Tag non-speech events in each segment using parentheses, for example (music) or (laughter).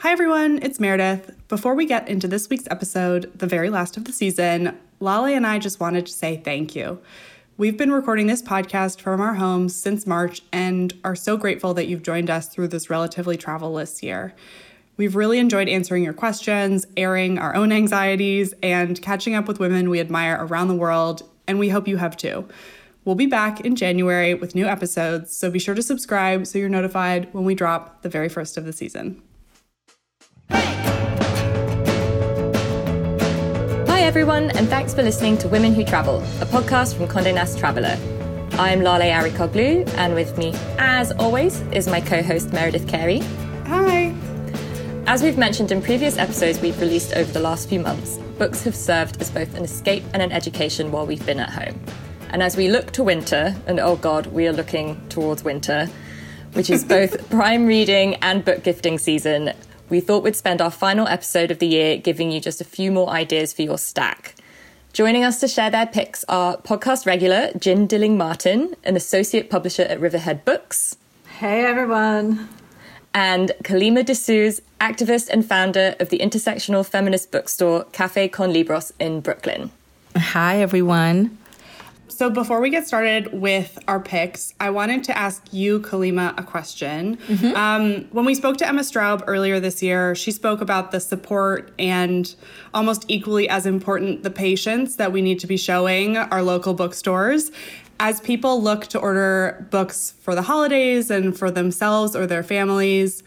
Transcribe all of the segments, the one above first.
Hi, everyone, it's Meredith. Before we get into this week's episode, the very last of the season, Lale and I just wanted to say thank you. We've been recording this podcast from our homes since March and are so grateful that you've joined us through this relatively travelless year. We've really enjoyed answering your questions, airing our own anxieties, and catching up with women we admire around the world, and we hope you have too. We'll be back in January with new episodes, so be sure to subscribe so you're notified when we drop the very first of the season. Hi, everyone, and thanks for listening to Women Who Travel, a podcast from Condé Nast Traveller. I'm Lale Arikoglu, and with me, as always, is my co host Meredith Carey. Hi. As we've mentioned in previous episodes we've released over the last few months, books have served as both an escape and an education while we've been at home. And as we look to winter, and oh god, we are looking towards winter, which is (laughs) both prime reading and book gifting season, we thought we'd spend our final episode of the year giving you just a few more ideas for your stack. Joining us to share their picks are podcast regular Jynne Dilling Martin, an associate publisher at Riverhead Books. Hey everyone. And Kalima DeSuze, activist and founder of the intersectional feminist bookstore Cafe Con Libros in Brooklyn. Hi everyone. So before we get started with our picks, I wanted to ask you, Kalima, a question. Mm-hmm. Um, when we spoke to Emma Straub earlier this year, she spoke about the support and almost equally as important, the patience that we need to be showing our local bookstores. As people look to order books for the holidays and for themselves or their families,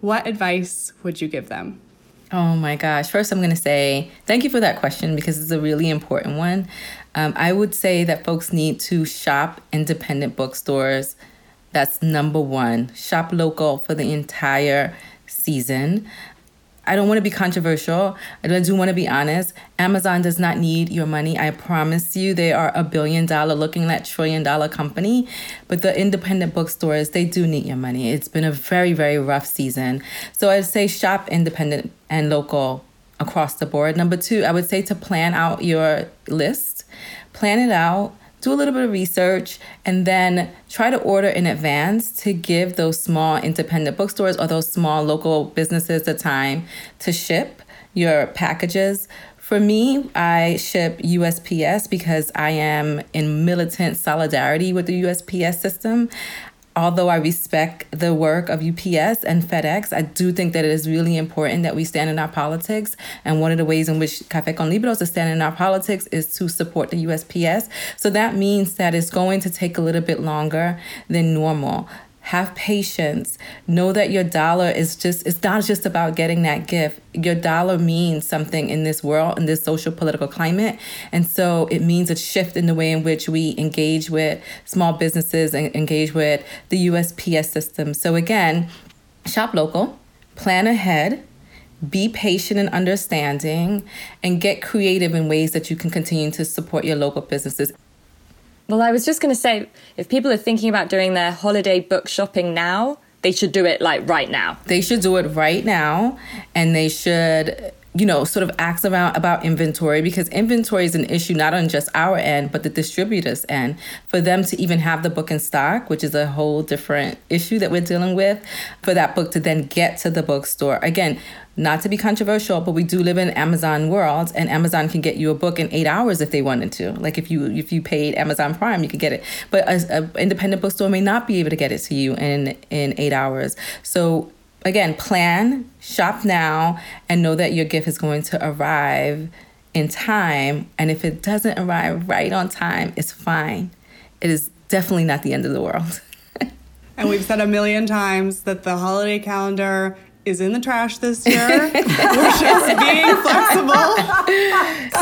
what advice would you give them? Oh my gosh. First, I'm going to say thank you for that question because it's a really important one. Um, I would say that folks need to shop independent bookstores. That's number one. Shop local for the entire season. I don't want to be controversial. I do want to be honest. Amazon does not need your money. I promise you, they are a billion dollar, looking at trillion dollar company. But the independent bookstores, they do need your money. It's been a very, very rough season. So I'd say shop independent and local across the board. Number two, I would say to plan out your list, plan it out, do a little bit of research, and then try to order in advance to give those small independent bookstores or those small local businesses the time to ship your packages. For me, I ship USPS because I am in militant solidarity with the USPS system although I respect the work of UPS and FedEx, I do think that it is really important that we stand in our politics. And one of the ways in which Cafe Con Libros is standing in our politics is to support the USPS. So that means that it's going to take a little bit longer than normal have patience. Know that your dollar is just it's not just about getting that gift. Your dollar means something in this world in this social political climate. And so it means a shift in the way in which we engage with small businesses and engage with the USPS system. So again shop local plan ahead be patient and understanding and get creative in ways that you can continue to support your local businesses well, I was just going to say if people are thinking about doing their holiday book shopping now, they should do it like right now. They should do it right now and they should you know, sort of ask around about inventory because inventory is an issue not on just our end, but the distributors' end. For them to even have the book in stock, which is a whole different issue that we're dealing with, for that book to then get to the bookstore. Again, not to be controversial, but we do live in Amazon world, and Amazon can get you a book in eight hours if they wanted to. Like if you if you paid Amazon Prime, you could get it. But an independent bookstore may not be able to get it to you in in eight hours. So again, plan, shop now, and know that your gift is going to arrive in time. And if it doesn't arrive right on time, it's fine. It is definitely not the end of the world. (laughs) and we've said a million times that the holiday calendar is in the trash this year. We're just being flexible.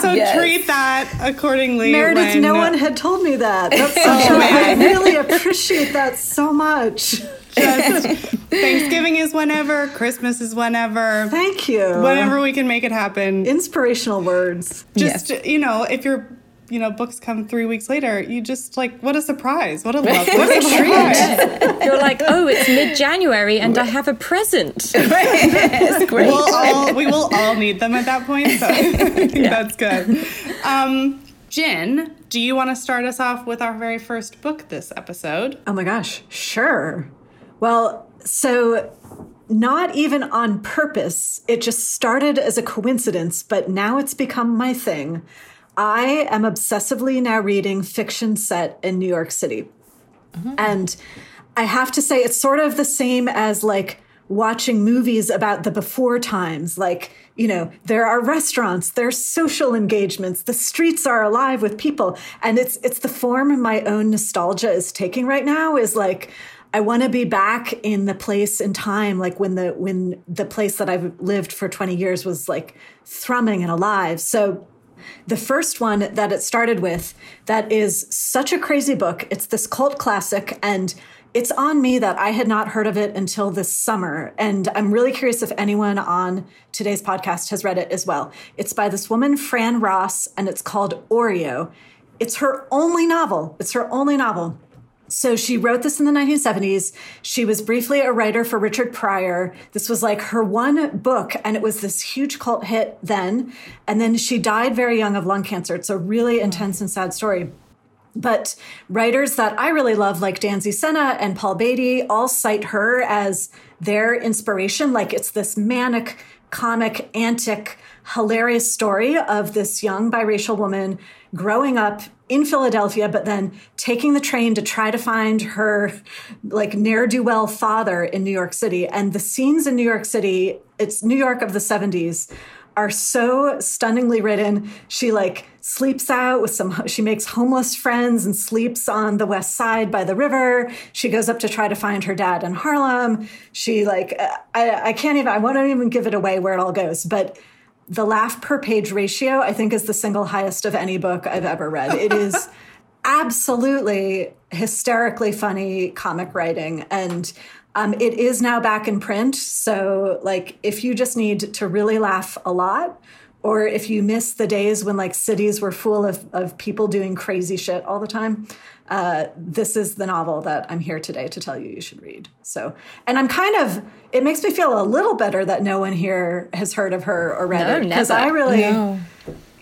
So yes. treat that accordingly. Meredith, when... no one had told me that. That's oh, such oh, a, I really appreciate that so much. Just Thanksgiving is whenever, Christmas is whenever. Thank you. Whenever we can make it happen. Inspirational words. Just, yes. you know, if you're you know, books come three weeks later, you just like, what a surprise. What a (laughs) love. What a treat. You're like, oh, it's mid January and I have a present. (laughs) great. We'll all, we will all need them at that point. So (laughs) I think yeah. that's good. Um, Jynne, do you want to start us off with our very first book this episode? Oh my gosh, sure. Well, so not even on purpose. It just started as a coincidence, but now it's become my thing. I am obsessively now reading fiction set in New York City. Mm-hmm. And I have to say, it's sort of the same as like watching movies about the before times. Like, you know, there are restaurants, there's social engagements, the streets are alive with people. And it's it's the form my own nostalgia is taking right now is like I want to be back in the place and time, like when the when the place that I've lived for 20 years was like thrumming and alive. So the first one that it started with, that is such a crazy book. It's this cult classic, and it's on me that I had not heard of it until this summer. And I'm really curious if anyone on today's podcast has read it as well. It's by this woman, Fran Ross, and it's called Oreo. It's her only novel. It's her only novel. So she wrote this in the 1970s. She was briefly a writer for Richard Pryor. This was like her one book, and it was this huge cult hit then. And then she died very young of lung cancer. It's a really intense and sad story. But writers that I really love, like Danzy Senna and Paul Beatty, all cite her as their inspiration. Like it's this manic, comic, antic, hilarious story of this young biracial woman growing up in Philadelphia, but then taking the train to try to find her like ne'er do well father in New York City. And the scenes in New York City, it's New York of the 70s, are so stunningly written. She like sleeps out with some, she makes homeless friends and sleeps on the west side by the river. She goes up to try to find her dad in Harlem. She like, I, I can't even, I won't even give it away where it all goes, but the laugh per page ratio, I think, is the single highest of any book I've ever read. It is (laughs) absolutely hysterically funny comic writing. And um, it is now back in print. So, like, if you just need to really laugh a lot, or if you miss the days when like cities were full of, of people doing crazy shit all the time, uh, this is the novel that I'm here today to tell you you should read. So, and I'm kind of, it makes me feel a little better that no one here has heard of her or read no, it because I really, no.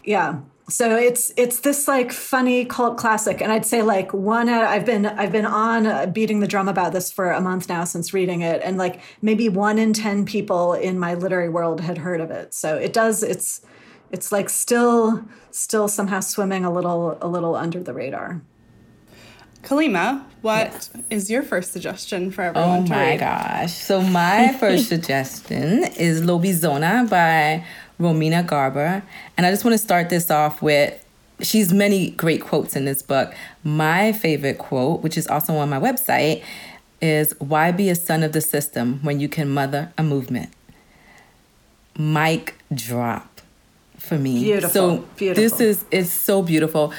yeah. So it's it's this like funny cult classic, and I'd say like one. Uh, I've been I've been on uh, beating the drum about this for a month now since reading it, and like maybe one in ten people in my literary world had heard of it. So it does. It's it's like still still somehow swimming a little a little under the radar. Kalima, what yes. is your first suggestion for oh everyone? Oh my gosh. So my (laughs) first suggestion is Lobizona by Romina Garber. And I just want to start this off with she's many great quotes in this book. My favorite quote, which is also on my website, is why be a son of the system when you can mother a movement? Mic drop for me. Beautiful. So beautiful. this is is so beautiful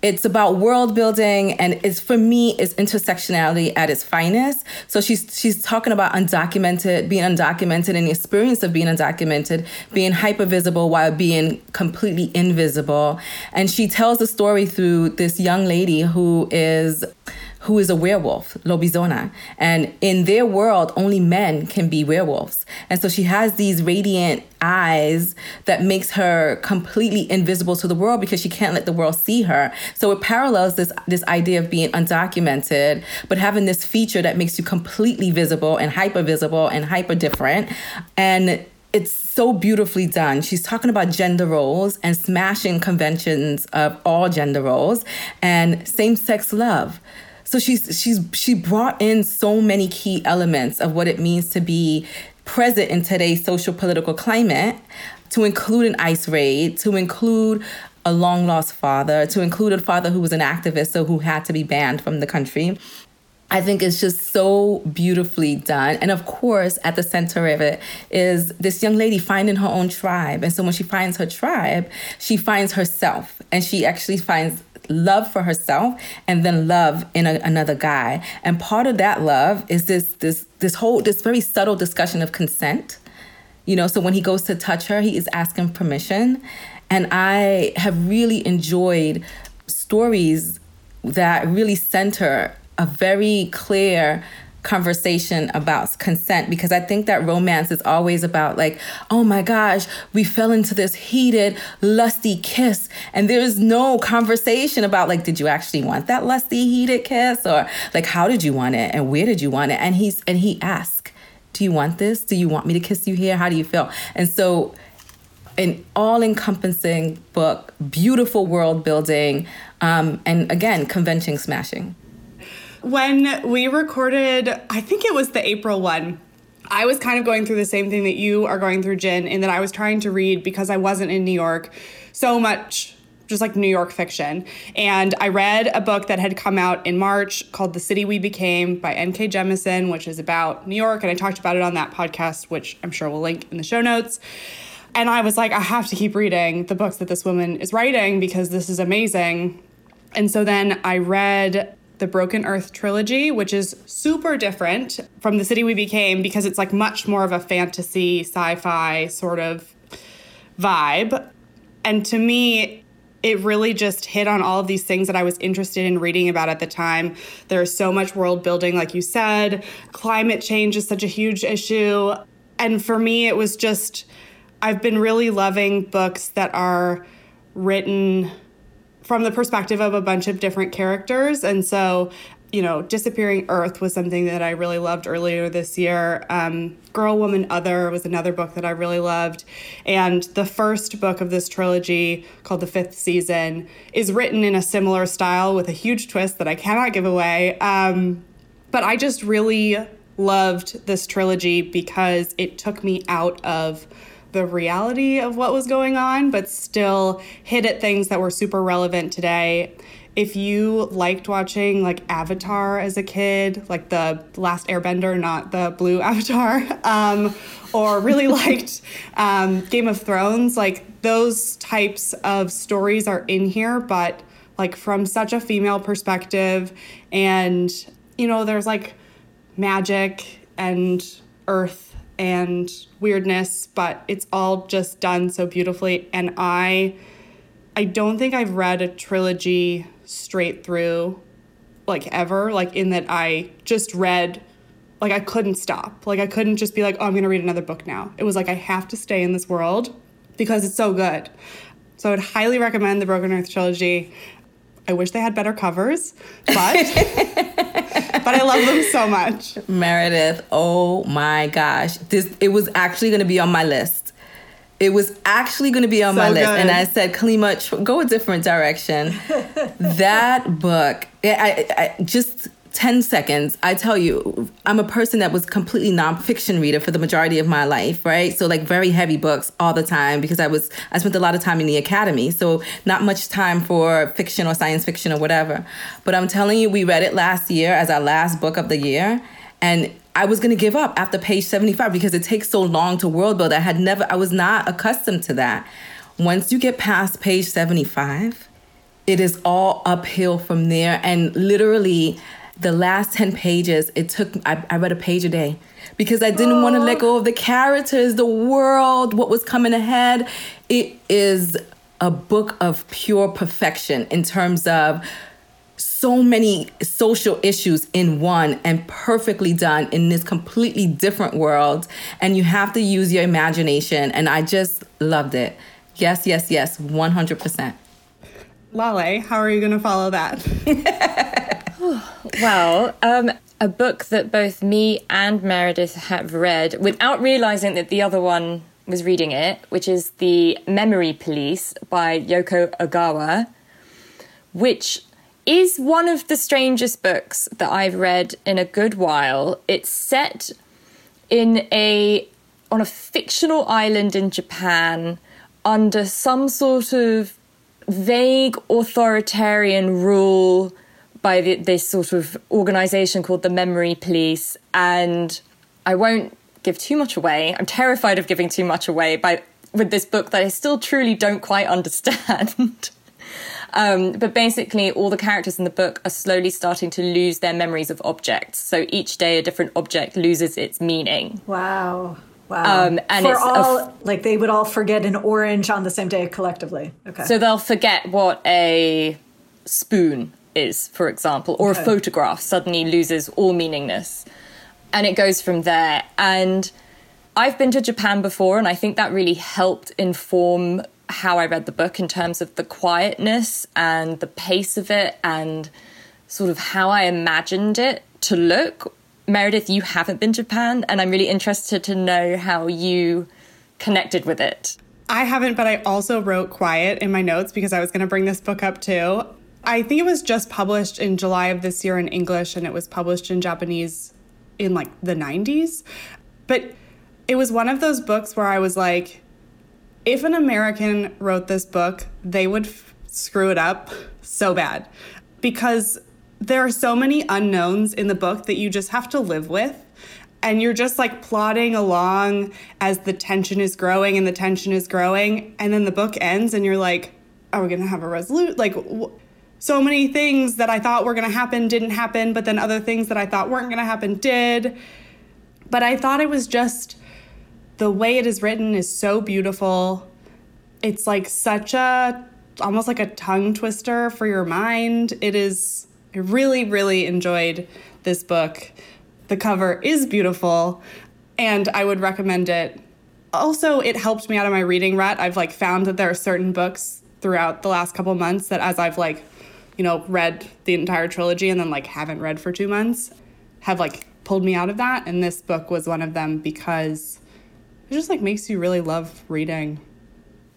it's about world building and it's for me it's intersectionality at its finest. So she's she's talking about undocumented being undocumented and the experience of being undocumented being hyper visible while being completely invisible. And she tells the story through this young lady who is who is a werewolf, Lobizona. And in their world, only men can be werewolves. And so she has these radiant eyes that makes her completely invisible to the world because she can't let the world see her. So it parallels this this idea of being undocumented, but having this feature that makes you completely visible and hyper visible and hyper different. And it's so beautifully done. She's talking about gender roles and smashing conventions of all gender roles and same sex love. So she's she's she brought in so many key elements of what it means to be present in today's social political climate, to include an ICE raid, to include a long lost father, to include a father who was an activist, so who had to be banned from the country. I think it's just so beautifully done. And of course, at the center of it is this young lady finding her own tribe. And so when she finds her tribe, she finds herself and she actually finds love for herself and then love in a, another guy. And part of that love is this this this whole this very subtle discussion of consent. You know, so when he goes to touch her, he is asking permission. And I have really enjoyed stories that really center a very clear conversation about consent because I think that romance is always about like, oh my gosh, we fell into this heated, lusty kiss. And there's no conversation about like, did you actually want that lusty, heated kiss? Or like, how did you want it? And where did you want it? And he's and he asks, Do you want this? Do you want me to kiss you here? How do you feel? And so, an all encompassing book, beautiful world building, um, and again, convention smashing. When we recorded, I think it was the April one, I was kind of going through the same thing that you are going through, Jen, in that I was trying to read because I wasn't in New York so much just like New York fiction. And I read a book that had come out in March called The City We Became by N.K. Jemisin, which is about New York. And I talked about it on that podcast, which I'm sure we'll link in the show notes. And I was like, I have to keep reading the books that this woman is writing because this is amazing. And so then I read the Broken Earth trilogy, which is super different from The City We Became because it's like much more of a fantasy, sci fi sort of vibe. And to me, it really just hit on all of these things that I was interested in reading about at the time. There's so much world building, like you said. Climate change is such a huge issue. And for me, it was just, I've been really loving books that are written from the perspective of a bunch of different characters. And so you know, Disappearing Earth was something that I really loved earlier this year. Um, Girl, Woman, Other was another book that I really loved. And the first book of this trilogy, called The Fifth Season, is written in a similar style with a huge twist that I cannot give away. Um, but I just really loved this trilogy because it took me out of the reality of what was going on, but still hit at things that were super relevant today if you liked watching like Avatar as a kid, like the last Airbender, not the blue (laughs) Avatar, um, or really (laughs) liked um, Game of Thrones, like those types of stories are in here, but like from such a female perspective. And, you know, there's like magic and earth and weirdness, but it's all just done so beautifully. And I, I don't think I've read a trilogy straight through like ever like in that i just read like i couldn't stop. Like i couldn't just be like oh i'm gonna read another book now. It was like i have to stay in this world because it's so good. So i would highly recommend the broken earth trilogy i wish they had better covers but (laughs) but i love them so much meredith oh my gosh this it was actually gonna be on my list it was actually going to be on so my list, good. and I said, "Kalima, go a different direction." (laughs) that book, I, I, just 10 seconds, I tell you, I'm a person that was completely nonfiction reader for the majority of my life, right? So like very heavy books all the time because I was I spent a lot of time in the academy. So not much time for fiction or science fiction or whatever. But I'm telling you, we read it last year as our last book of the year. And I was to give up after page 75 because it takes so long to world build. I had never, I was not accustomed to that. Once you get past page 75, it is all uphill from there. And literally, the last 10 pages, it took, I, I read a page a day because I didn't want to let go of the characters, the world, what was coming ahead. It is a book of pure perfection in terms of so many social issues in one and perfectly done in this completely different world. And you have to use your imagination. And I just loved it. Yes, yes, yes, 100%. Lale, how are you going to follow that? (laughs) (sighs) well, um, a book that both me and Meredith have read without realizing that the other one was reading it, which is The Memory Police by Yoko Ogawa, which is one of the strangest books that I've read in a good while. It's set in a on a fictional island in Japan under some sort of vague authoritarian rule by the, this sort of organization called the Memory Police. And I won't give too much away. I'm terrified of giving too much away by with this book that I still truly don't quite understand. (laughs) Um, but basically, all the characters in the book are slowly starting to lose their memories of objects. So each day, a different object loses its meaning. Wow. Wow. Um, and For all, f- like they would all forget an orange on the same day collectively. Okay. So they'll forget what a spoon is, for example, or okay. a photograph suddenly loses all meaningness. And it goes from there. And I've been to Japan before, and I think that really helped inform how I read the book in terms of the quietness and the pace of it and sort of how I imagined it to look Meredith, you haven't been to Japan, and I'm really interested to know how you connected with it. I haven't, but I also wrote Quiet in my notes because I was going to bring this book up too. I think it was just published in July of this year in English and it was published in Japanese in like the 90s. But it was one of those books where I was like, if an American wrote this book, they would f- screw it up so bad because there are so many unknowns in the book that you just have to live with. And you're just like plodding along as the tension is growing and the tension is growing. And then the book ends and you're like, are we going to have a resolute? Like, wh- so many things that I thought were going to happen didn't happen, but then other things that I thought weren't going to happen did. But I thought it was just the way it is written is so beautiful. It's like such a almost like a tongue twister for your mind. It is I really really enjoyed this book. The cover is beautiful and I would recommend it. Also, it helped me out of my reading rut. I've like found that there are certain books throughout the last couple months that as I've like, you know, read the entire trilogy and then like haven't read for 2 months have like pulled me out of that and this book was one of them because it just like makes you really love reading.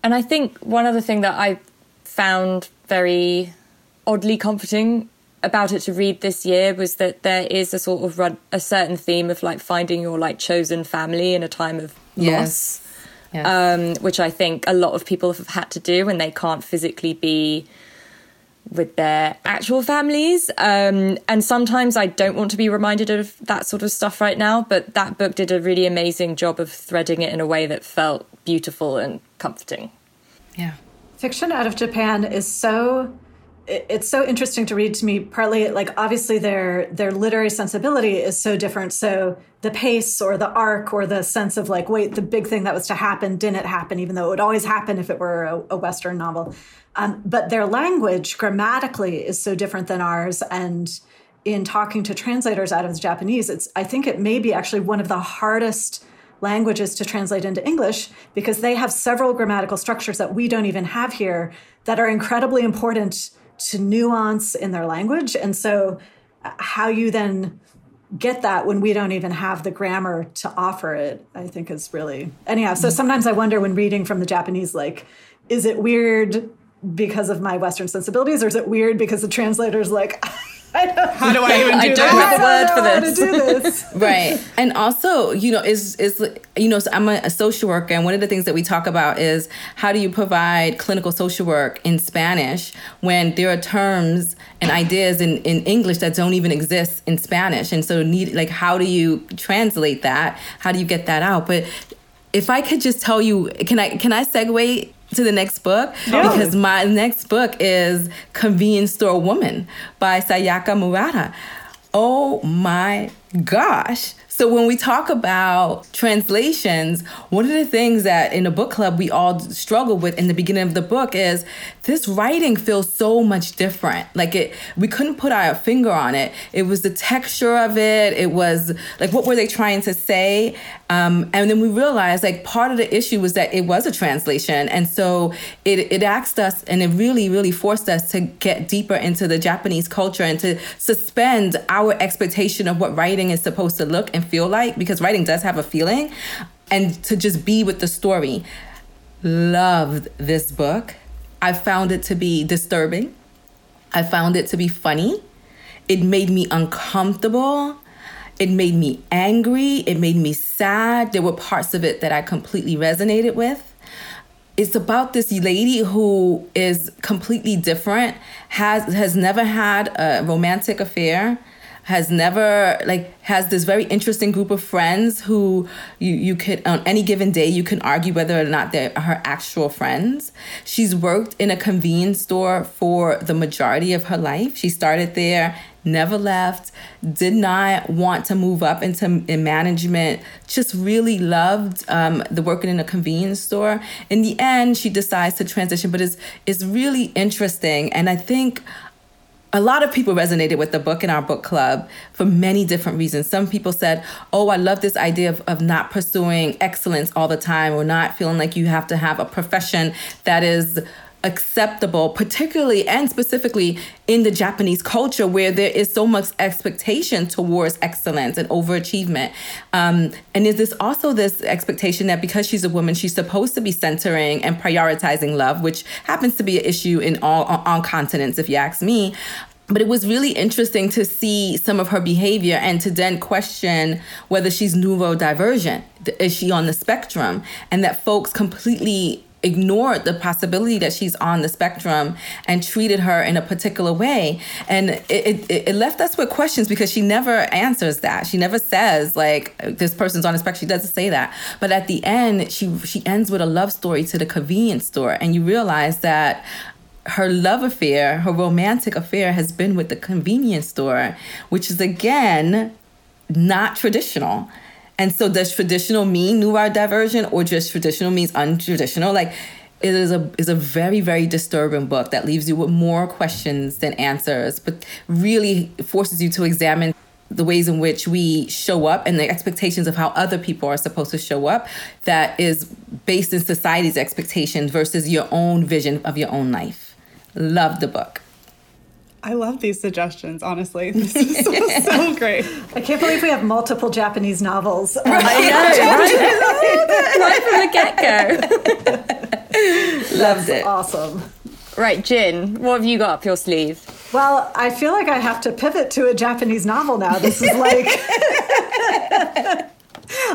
And I think one other thing that I found very oddly comforting about it to read this year was that there is a sort of run, a certain theme of like finding your like chosen family in a time of Yes. loss, Yes. um, which I think a lot of people have had to do when they can't physically be with their actual families. Um, and sometimes I don't want to be reminded of that sort of stuff right now, but that book did a really amazing job of threading it in a way that felt beautiful and comforting. yeah. Fiction out of Japan is so it's so interesting to read to me partly like obviously their their literary sensibility is so different so the pace or the arc or the sense of like wait the big thing that was to happen didn't happen even though it would always happen if it were a, a western novel um, but their language grammatically is so different than ours and in talking to translators out of the japanese it's i think it may be actually one of the hardest languages to translate into English because they have several grammatical structures that we don't even have here that are incredibly important to nuance in their language. And so, uh, how you then get that when we don't even have the grammar to offer it, I think is really, anyhow. So, sometimes I wonder when reading from the Japanese, like, is it weird because of my Western sensibilities, or is it weird because the translator's like, (laughs) I don't, How do I even do I don't that? have a word for this. this. (laughs) right and also you know is is you know so i'm a, a social worker and one of the things that we talk about is how do you provide clinical social work in spanish when there are terms and ideas in, in english that don't even exist in spanish and so need like how do you translate that how do you get that out but if i could just tell you can i can i segue to the next book because my next book is convenience store woman by sayaka murata Oh my gosh. So when we talk about translations, one of the things that in a book club we all struggle with in the beginning of the book is this writing feels so much different. Like it we couldn't put our finger on it. It was the texture of it. It was like what were they trying to say? Um, and then we realized like part of the issue was that it was a translation. And so it, it asked us and it really, really forced us to get deeper into the Japanese culture and to suspend our expectation of what writing is supposed to look and feel like because writing does have a feeling and to just be with the story. Loved this book. I found it to be disturbing. I found it to be funny. It made me uncomfortable. It made me angry. It made me sad. There were parts of it that I completely resonated with. It's about this lady who is completely different, has has never had a romantic affair, has never like has this very interesting group of friends who you you could on any given day you can argue whether or not they're her actual friends. She's worked in a convenience store for the majority of her life. She started there never left, did not want to move up into in management, just really loved um, the working in a convenience store. In the end, she decides to transition, but it's, it's really interesting. And I think a lot of people resonated with the book in our book club for many different reasons. Some people said, Oh, I love this idea of, of not pursuing excellence all the time or not feeling like you have to have a profession that is acceptable, particularly and specifically in the Japanese culture where there is so much expectation towards excellence and overachievement. Um, and is this also this expectation that because she's a woman, she's supposed to be centering and prioritizing love, which happens to be an issue in all on continents, if you ask me. But it was really interesting to see some of her behavior and to then question whether she's neurodivergent. Is she on the spectrum? And that folks completely ignored the possibility that she's on the spectrum and treated her in a particular way. And it, it, it, left us with questions because she never answers that. She never says like this person's on the spectrum. She doesn't say that. But at the end she she ends with a love story to the convenience store. And you realize that her love affair her romantic affair has been with the convenience store which is again not traditional and so does traditional mean neurodivergent or just traditional means untraditional? Like it is a is a very very disturbing book that leaves you with more questions than answers, but really forces you to examine the ways in which we show up and the expectations of how other people are supposed to show up that is based in society's expectations versus your own vision of your own life. Love the book. I love these suggestions, honestly. This is so, so (laughs) great. I can't believe we have multiple Japanese novels. Right, right, (laughs) right from the get go. Loved it. Awesome. Right, Jynne, what have you got up your sleeve? Well, I feel like I have to pivot to a Japanese novel now. This is like. (laughs)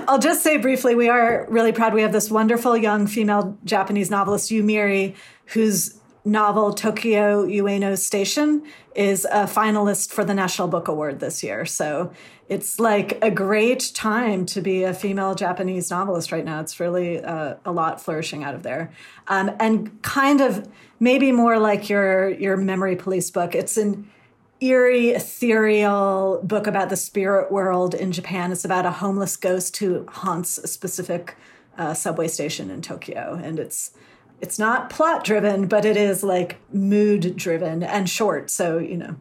I'll just say briefly, we are really proud. We have this wonderful young female Japanese novelist, Yomiuri, who's novel Tokyo Ueno Station is a finalist for the National Book Award this year. So it's like a great time to be a female Japanese novelist right now. It's really uh, a lot flourishing out of there. Um, and kind of maybe more like your your memory police book. It's an eerie, ethereal book about the spirit world in Japan. It's about a homeless ghost who haunts a specific uh, subway station in Tokyo, and it's it's not plot driven, but it is like mood driven and short. So, you know.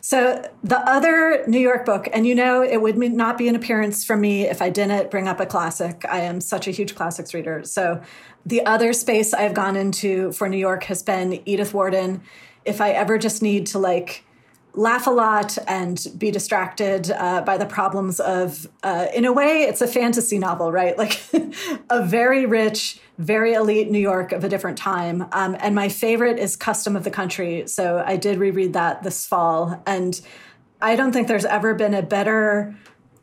So, the other New York book, and you know, it would not be an appearance from me if I didn't bring up a classic. I am such a huge classics reader. So, the other space I've gone into for New York has been Edith Wharton. If I ever just need to like laugh a lot and be distracted uh, by the problems of, uh, in a way, it's a fantasy novel, right? (laughs) Like a very rich, very elite New York of a different time. Um, and my favorite is Custom of the Country. So I did reread that this fall. And I don't think there's ever been a better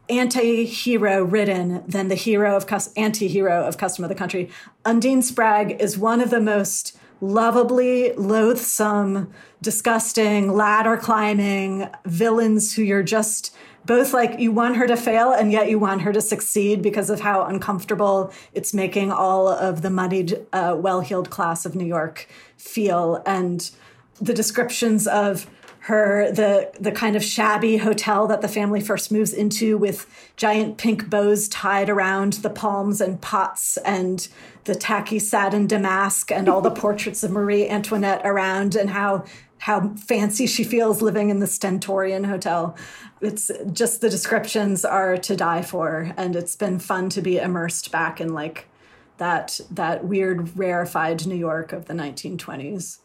anti-hero written than the hero of anti-hero of Custom of the Country. Undine Spragg is one of the most lovably loathsome, disgusting, ladder climbing villains who you're just both like you want her to fail and yet you want her to succeed because of how uncomfortable it's making all of the muddied, uh, well heeled class of New York feel. And the descriptions of her the the kind of shabby hotel that the family first moves into with giant pink bows tied around the palms and pots and the tacky satin damask and all the (laughs) portraits of Marie Antoinette around and how how fancy she feels living in the Stentorian hotel. It's just the descriptions are to die for and it's been fun to be immersed back in like that that weird rarefied New York of the 1920s.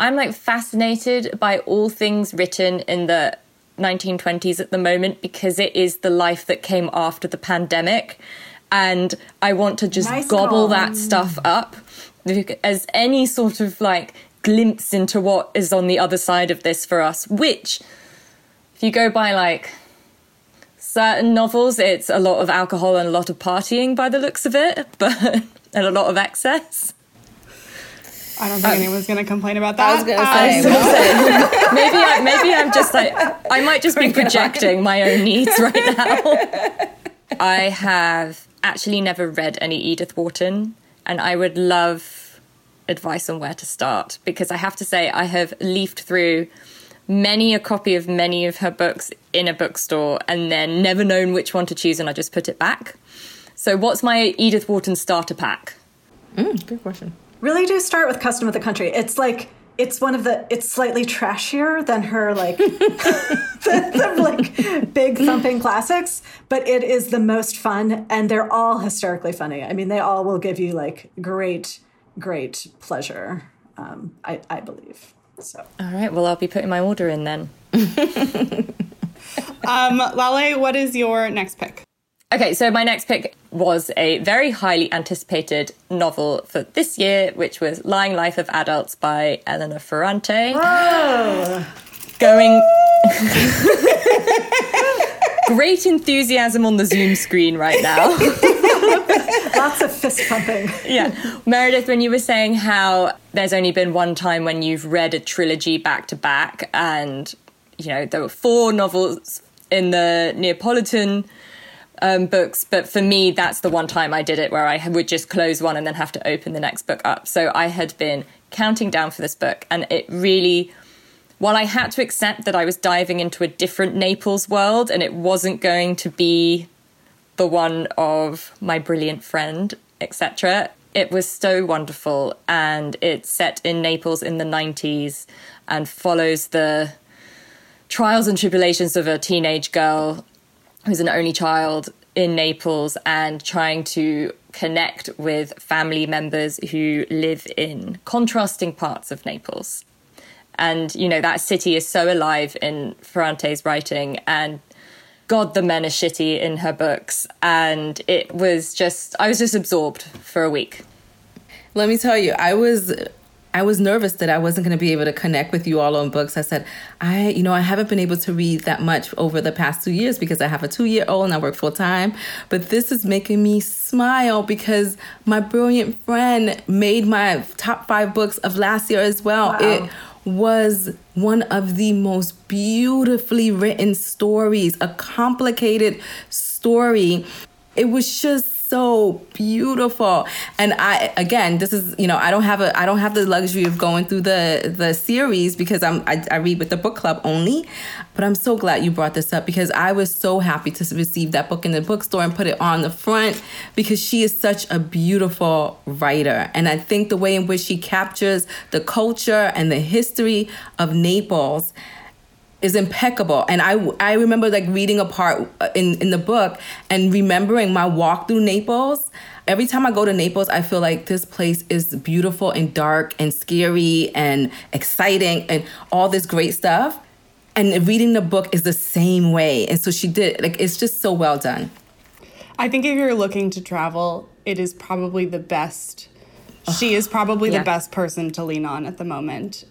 I'm like fascinated by all things written in the 1920s at the moment because it is the life that came after the pandemic. And I want to just nice gobble that stuff up as any sort of like glimpse into what is on the other side of this for us, which, if you go by like certain novels, it's a lot of alcohol and a lot of partying by the looks of it, (laughs) but and a lot of excess. I don't think um, anyone's going to complain about that. I was going to say, (laughs) maybe, I, maybe I'm just like, I might just be projecting my own needs right now. I have actually never read any Edith Wharton, and I would love advice on where to start because I have to say, I have leafed through many a copy of many of her books in a bookstore and then never known which one to choose, and I just put it back. So, what's my Edith Wharton starter pack? Mm, good question really do start with custom of the country. It's like it's one of the it's slightly trashier than her like (laughs) the, the, like big thumping classics, but it is the most fun and they're all hysterically funny. I mean, they all will give you like great great pleasure. um, I, I believe. So. All right. Well, I'll be putting my order in then. (laughs) um, Lale, what is your next pick? Okay, so my next pick was a very highly anticipated novel for this year, which was Lying Life of Adults by Elena Ferrante. Going. (laughs) Great enthusiasm on the Zoom screen right now. (laughs) Lots of fist pumping. yeah. Meredith, when you were saying how there's only been one time when you've read a trilogy back to back, and, you know, there were four novels in the Neapolitan um, books, but for me, that's the one time I did it where I would just close one and then have to open the next book up. So I had been counting down for this book, and it really, while I had to accept that I was diving into a different Naples world and it wasn't going to be the one of my brilliant friend, etc., it was so wonderful. And it's set in Naples in the 90s and follows the trials and tribulations of a teenage girl who's an only child in Naples and trying to connect with family members who live in contrasting parts of Naples. And, you know, that city is so alive in Ferrante's writing, and God, the men are shitty in her books. And it was just, I was just absorbed for a week. Let me tell you, I was I was nervous that I wasn't going to be able to connect with you all on books. I said, I, you know, I haven't been able to read that much over the past two years because I have a two year old and I work full time. But this is making me smile because my brilliant friend made my top five books of last year as well. Wow. It was one of the most beautifully written stories, a complicated story. It was just so beautiful. And I again, this is you know I don't have a I don't have the luxury of going through the the series because I'm I, I read with the book club only. But I'm so glad you brought this up because I was so happy to receive that book in the bookstore and put it on the front because she is such a beautiful writer. And I think the way in which she captures the culture and the history of Naples is impeccable. And i i remember like reading a part uh, in in the book and remembering my walk through naples. Every time i go to naples i feel like this place is beautiful and dark and scary and exciting and all this great stuff. And reading the book is the same way. And so she did like it's just so well done. I think if you're looking to travel it is probably the best she is probably yeah. the best person to lean on at the moment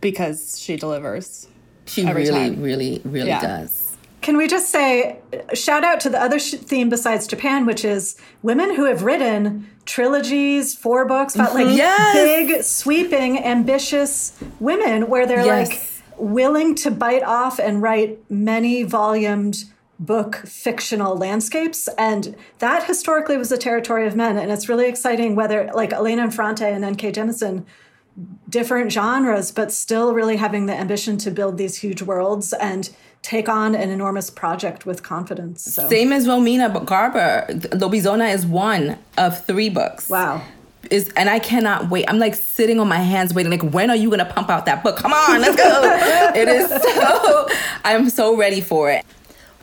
because she delivers she really, time. really, really yeah. does. Can we just say, uh, shout out to the other sh- theme besides Japan, which is women who have written trilogies, four books, but like mm-hmm. yes. big, sweeping, ambitious women where they're yes. like willing to bite off and write many volumed book fictional landscapes and that historically was the territory of men and it's really exciting whether like elena Ferrante and N.K. Jemisin different genres, but still really having the ambition to build these huge worlds and take on an enormous project with confidence. So. Same as Romina Garber. Lobizona is one of three books. Wow. Is and I cannot wait. I'm like sitting on my hands waiting. Like, when are you gonna pump out that book? Come on, let's go. (laughs) it is so I'm so ready for it.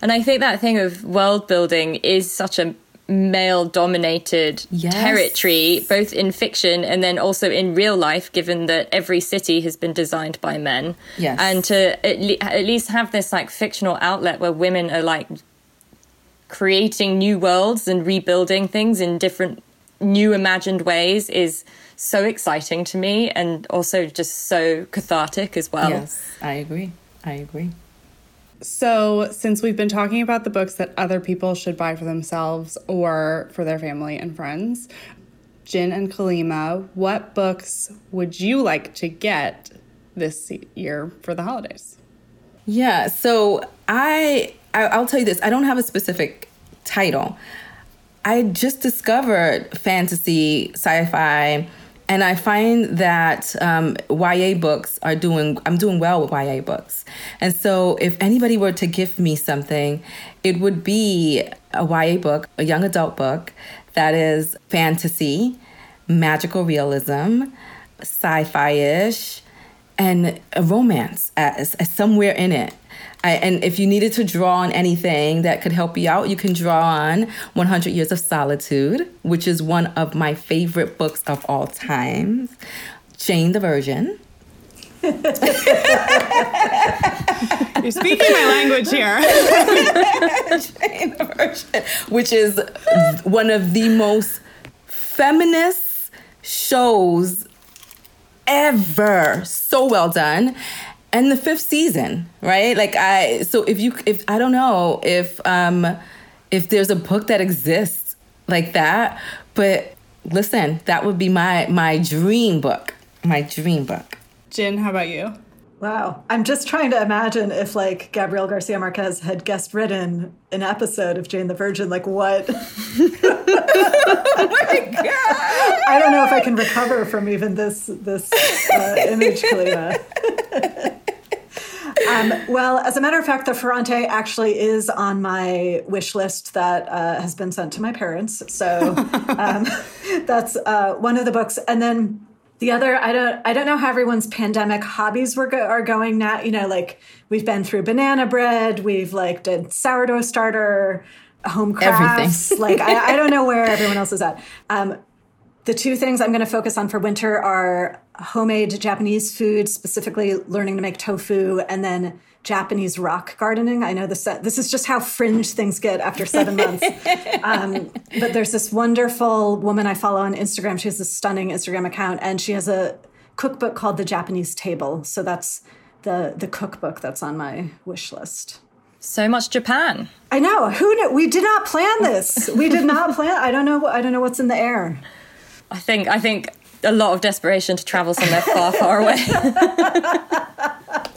And I think that thing of world building is such a male dominated yes. territory, both in fiction and then also in real life, given that every city has been designed by men. Yes. And to at, le- at least have this like fictional outlet where women are like creating new worlds and rebuilding things in different new imagined ways is so exciting to me and also just so cathartic as well. Yes, I agree. I agree. So, since we've been talking about the books that other people should buy for themselves or for their family and friends, Jynne and Kalima, what books would you like to get this year for the holidays? Yeah, so I, I will tell you this. I don't have a specific title. I just discovered fantasy, sci-fi, and I find that um, YA books are doing, I'm doing well with YA books. And so if anybody were to give me something, it would be a YA book, a young adult book that is fantasy, magical realism, sci fi ish, and a romance as, as somewhere in it. I, and if you needed to draw on anything that could help you out, you can draw on 100 Years of Solitude, which is one of my favorite books of all time. Jane the Virgin. (laughs) You're speaking my language here. (laughs) Jane the Virgin, which is one of the most feminist shows ever. So well done. And the fifth season, right? Like I so if you if I don't know if um if there's a book that exists like that, but listen, that would be my my dream book. My dream book. Jynne, how about you? Wow. I'm just trying to imagine if like Gabriel Garcia Marquez had guest written an episode of Jane the Virgin, like what? (laughs) oh my god. I don't know if I can recover from even this this uh, image, Kalima. (laughs) um, well, as a matter of fact, the Ferrante actually is on my wish list that uh, has been sent to my parents. So (laughs) um, that's uh, one of the books. And then the other, I don't, I don't know how everyone's pandemic hobbies were go- are going now. You know, like we've been through banana bread, we've like did sourdough starter, home crafts. like I, I, don't know where everyone else is at. Um, the two things I'm going to focus on for winter are homemade Japanese food, specifically learning to make tofu, and then Japanese rock gardening. I know this this is just how fringe things get after seven (laughs) months. Um, but there's this wonderful woman I follow on Instagram. She has a stunning Instagram account, and she has a cookbook called The Japanese Table. So that's the the cookbook that's on my wish list. So much Japan. I know. Who knew? We did not plan this. We did not plan. I don't know. I don't know what's in the air. I think. I think a lot of desperation to travel somewhere far, far away. (laughs)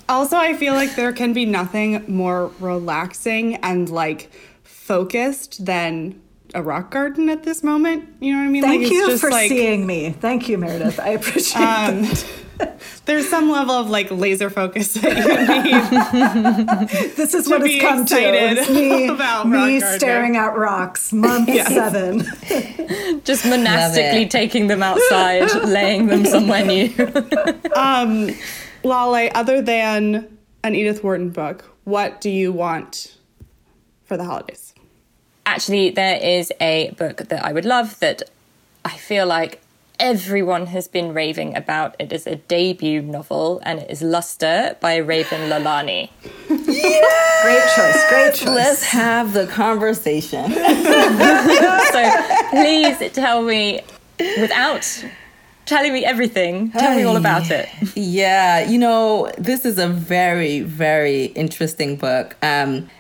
also, I feel like there can be nothing more relaxing and like focused than a rock garden at this moment. You know what I mean? Thank like, you for like, seeing me. Thank you, Meredith. I appreciate um, (laughs) (laughs) There's some level of like laser focus that you need. (laughs) this is what it's come to. It's me, (laughs) about me staring at rocks. Month yes. seven. Just monastically taking them outside, laying them somewhere new. um, Lale, other than an Edith Wharton book, what do you want for the holidays? Actually, there is a book that I would love that I feel like everyone has been raving about. It is a debut novel and it is Luster by Raven Leilani. Yeah! Great choice, great choice. Let's have the conversation. (laughs) so please tell me without telling me everything. Tell me all about it. Yeah, you know, this is a very, very interesting book. Um,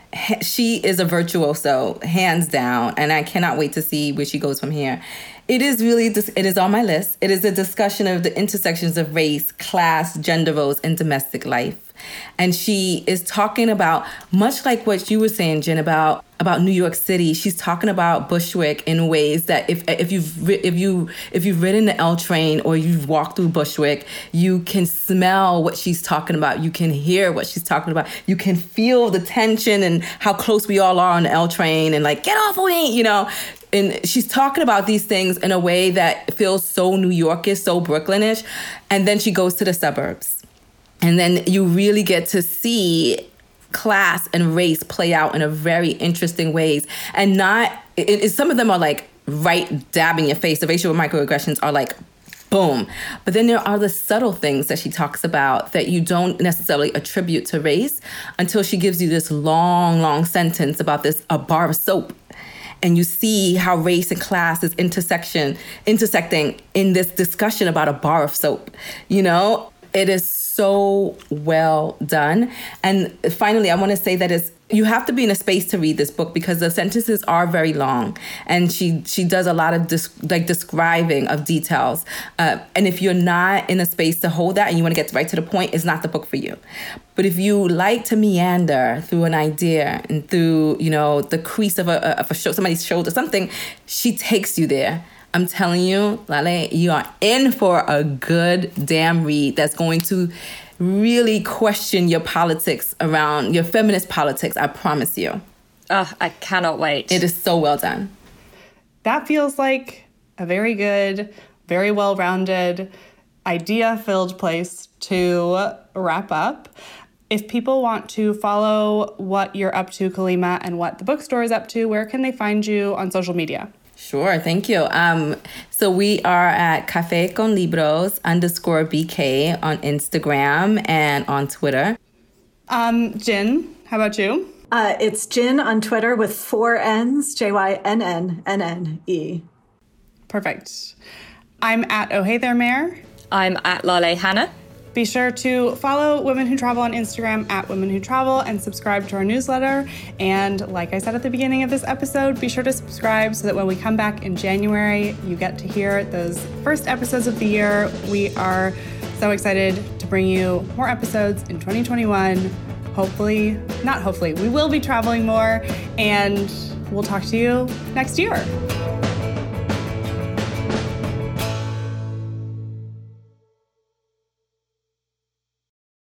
she is a virtuoso, hands down, and I cannot wait to see where she goes from here. It is really, it is on my list. It is a discussion of the intersections of race, class, gender roles, and domestic life. And she is talking about, much like what you were saying, Jynne, about about New York City. She's talking about Bushwick in ways that if if you've if you if you've ridden the L train or you've walked through Bushwick, you can smell what she's talking about. You can hear what she's talking about. You can feel the tension and how close we all are on the L train and like get off of me, you know and she's talking about these things in a way that feels so New Yorkish, so Brooklynish, and then she goes to the suburbs, and then you really get to see class and race play out in a very interesting ways, and not. It, it, some of them are like right dabbing your face. The racial microaggressions are like boom. But then there are the subtle things that she talks about that you don't necessarily attribute to race until she gives you this long, long sentence about this a bar of soap and you see how race and class is intersection intersecting in this discussion about a bar of soap you know? It is so well done. And finally i want to say that it's you have to be in a space to read this book because the sentences are very long. And she she does a lot of like describing of details. Uh, and if you're not in a space to hold that and you want to get right to the point it's not the book for you. But if you like to meander through an idea and through you know the crease of a, of a somebody's shoulder something she takes you there. I'm telling you, Lale, you are in for a good damn read that's going to really question your politics around your feminist politics. I promise you. Oh, I cannot wait. It is so well done. That feels like a very good, very well rounded, idea filled place to wrap up. If people want to follow what you're up to, Kalima, and what the bookstore is up to, where can they find you on social media? Sure, thank you. Um, so we are at Cafe con Libros underscore BK on Instagram and on Twitter. Um, Jynne, how about you? Uh, it's Jynne on Twitter with four N's, J Y N N N N E. Perfect. I'm at Oh Hey There Mayor. I'm at Lale Hannah. Be sure to follow Women Who Travel on Instagram at Women Who Travel and subscribe to our newsletter. And like I said at the beginning of this episode, be sure to subscribe so that when we come back in January, you get to hear those first episodes of the year. We are so excited to bring you more episodes in 2021. Hopefully, not hopefully, we will be traveling more, and we'll talk to you next year.